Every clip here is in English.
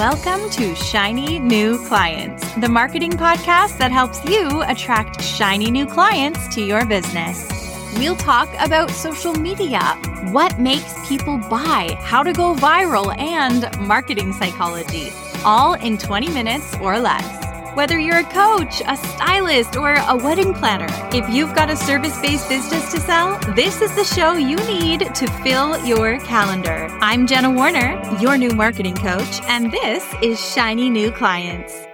Welcome to Shiny New Clients, the marketing podcast that helps you attract shiny new clients to your business. We'll talk about social media, what makes people buy, how to go viral, and marketing psychology, all in 20 minutes or less. Whether you're a coach, a stylist, or a wedding planner, if you've got a service based business to sell, this is the show you need to fill your calendar. I'm Jenna Warriner, your new marketing coach, and this is Shiny New Clients.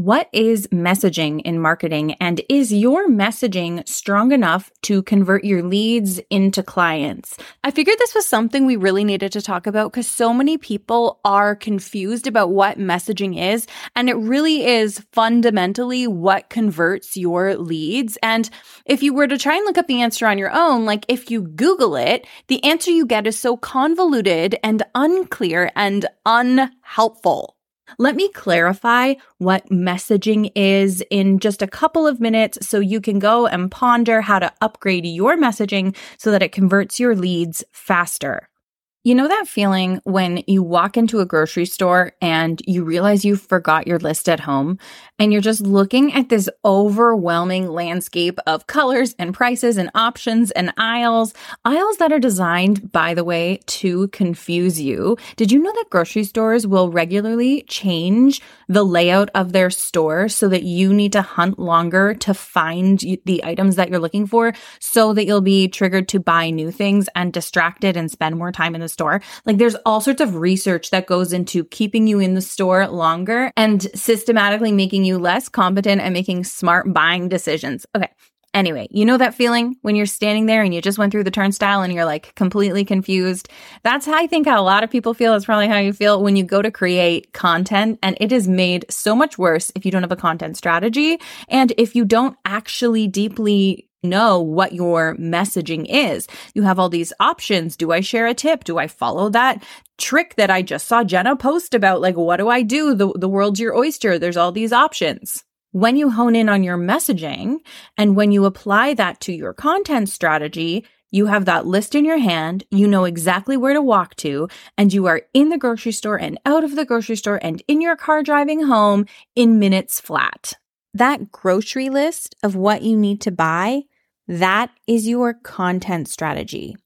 What is messaging in marketing? And is your messaging strong enough to convert your leads into clients? I figured this was something we really needed to talk about because so many people are confused about what messaging is. And it really is fundamentally what converts your leads. And if you were to try and look up the answer on your own, like if you Google it, the answer you get is so convoluted and unclear and unhelpful. Let me clarify what messaging is in just a couple of minutes so you can go and ponder how to upgrade your messaging so that it converts your leads faster. You know that feeling when you walk into a grocery store and you realize you forgot your list at home and you're just looking at this overwhelming landscape of colors and prices and options and aisles, aisles that are designed, by the way, to confuse you. Did you know that grocery stores will regularly change the layout of their store so that you need to hunt longer to find the items that you're looking for so that you'll be triggered to buy new things and distracted and spend more time in the store. Like there's all sorts of research that goes into keeping you in the store longer and systematically making you less competent at making smart buying decisions. Okay. Anyway, you know that feeling when you're standing there and you just went through the turnstile and you're like completely confused. That's how I think how a lot of people feel. That's probably how you feel when you go to create content and it is made so much worse if you don't have a content strategy and if you don't actually deeply know what your messaging is. You have all these options. Do I share a tip? Do I follow that trick that I just saw Jenna post about? Like, what do I do? The, the world's your oyster. There's all these options. When you hone in on your messaging and when you apply that to your content strategy, you have that list in your hand, you know exactly where to walk to, and you are in the grocery store and out of the grocery store and in your car driving home in minutes flat. That grocery list of what you need to buy that is your content strategy.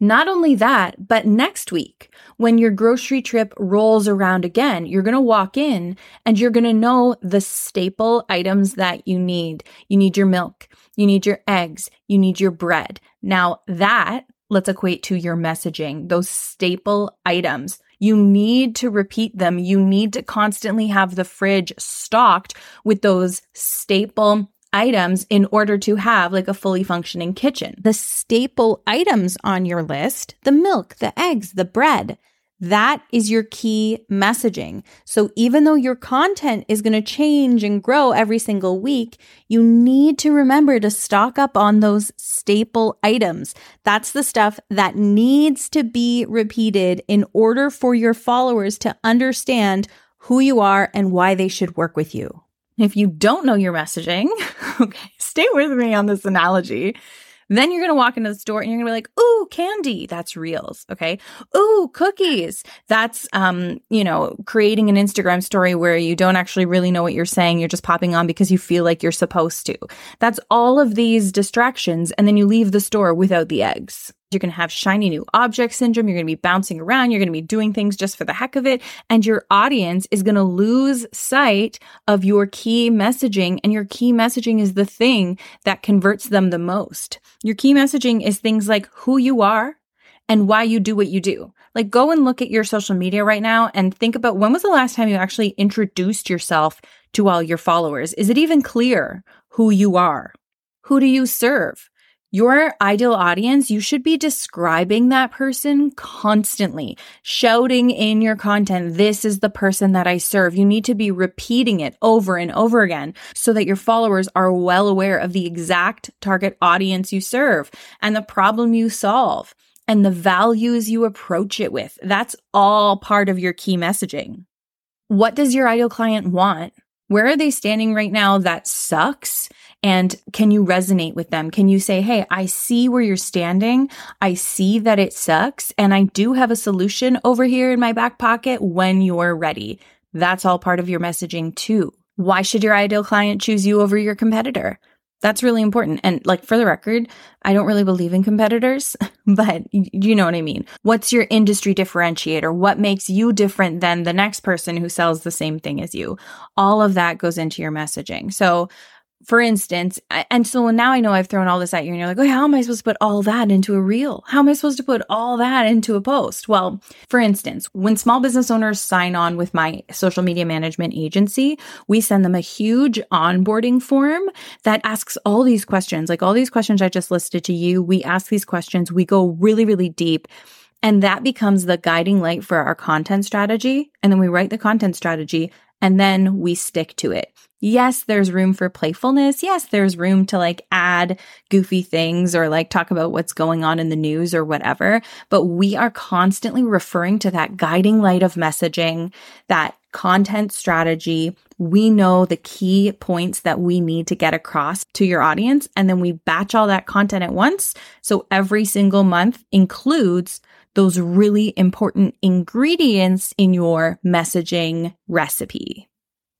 Not only that, but next week, when your grocery trip rolls around again, you're going to walk in and you're going to know the staple items that you need. You need your milk. You need your eggs. You need your bread. Now that let's equate to your messaging, those staple items. You need to repeat them. You need to constantly have the fridge stocked with those staple items in order to have like a fully functioning kitchen. The staple items on your list, the milk, the eggs, the bread, that is your key messaging. So even though your content is going to change and grow every single week, you need to remember to stock up on those staple items. That's the stuff that needs to be repeated in order for your followers to understand who you are and why they should work with you. If you don't know your messaging, okay, stay with me on this analogy. Then you're going to walk into the store and you're going to be like, "Ooh, candy, that's reels." Okay? "Ooh, cookies." That's um, you know, creating an Instagram story where you don't actually really know what you're saying, you're just popping on because you feel like you're supposed to. That's all of these distractions and then you leave the store without the eggs. You're going to have shiny new object syndrome. You're going to be bouncing around. You're going to be doing things just for the heck of it. And your audience is going to lose sight of your key messaging. And your key messaging is the thing that converts them the most. Your key messaging is things like who you are and why you do what you do. Like go and look at your social media right now and think about when was the last time you actually introduced yourself to all your followers? Is it even clear who you are? Who do you serve? Your ideal audience, you should be describing that person constantly, shouting in your content, this is the person that I serve. You need to be repeating it over and over again so that your followers are well aware of the exact target audience you serve and the problem you solve and the values you approach it with. That's all part of your key messaging. What does your ideal client want? Where are they standing right now that sucks? And can you resonate with them? Can you say, Hey, I see where you're standing. I see that it sucks. And I do have a solution over here in my back pocket when you're ready. That's all part of your messaging too. Why should your ideal client choose you over your competitor? That's really important. And like for the record, I don't really believe in competitors, but you know what I mean. What's your industry differentiator? What makes you different than the next person who sells the same thing as you? All of that goes into your messaging. So for instance, and so now I know I've thrown all this at you and you're like, oh, how am I supposed to put all that into a reel? How am I supposed to put all that into a post? Well, for instance, when small business owners sign on with my social media management agency, we send them a huge onboarding form that asks all these questions, like all these questions I just listed to you. We ask these questions. We go really, really deep. And that becomes the guiding light for our content strategy. And then we write the content strategy and then we stick to it. Yes, there's room for playfulness. Yes, there's room to like add goofy things or like talk about what's going on in the news or whatever. But we are constantly referring to that guiding light of messaging, that content strategy. We know the key points that we need to get across to your audience. And then we batch all that content at once. So every single month includes those really important ingredients in your messaging recipe.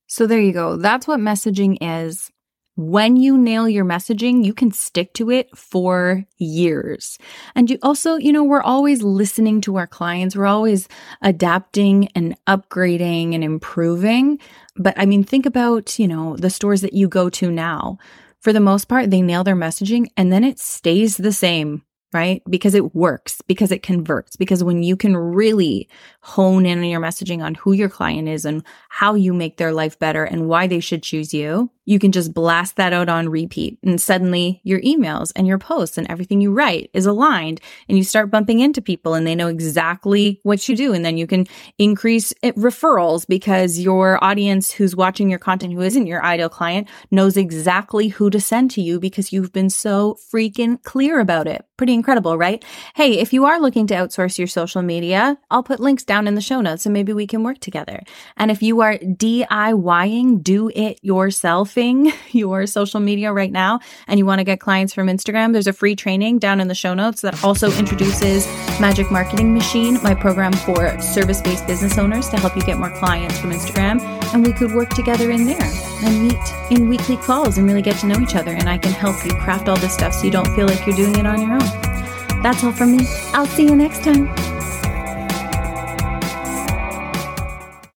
So there you go. That's what messaging is. When you nail your messaging, you can stick to it for years. And you also, you know, we're always listening to our clients. We're always adapting and upgrading and improving. But I mean, think about, you know, the stores that you go to now. For the most part, they nail their messaging and then it stays the same right? Because it works, because it converts, because when you can really hone in on your messaging on who your client is and how you make their life better and why they should choose you, you can just blast that out on repeat. And suddenly your emails and your posts and everything you write is aligned and you start bumping into people and they know exactly what you do. And then you can increase eh, referrals because your audience who's watching your content, who isn't your ideal client, knows exactly who to send to you because you've been so freaking clear about it. Pretty incredible, right? Hey, if you are looking to outsource your social media, I'll put links down in the show notes and maybe we can work together. And if you are DIYing, do it yourselfing your social media right now and you want to get clients from Instagram, there's a free training down in the show notes that also introduces Magic Marketing Machine, my program for service based business owners to help you get more clients from Instagram. And we could work together in there and meet in weekly calls and really get to know each other. And I can help you craft all this stuff so you don't feel like you're doing it on your own. That's all from me. I'll see you next time.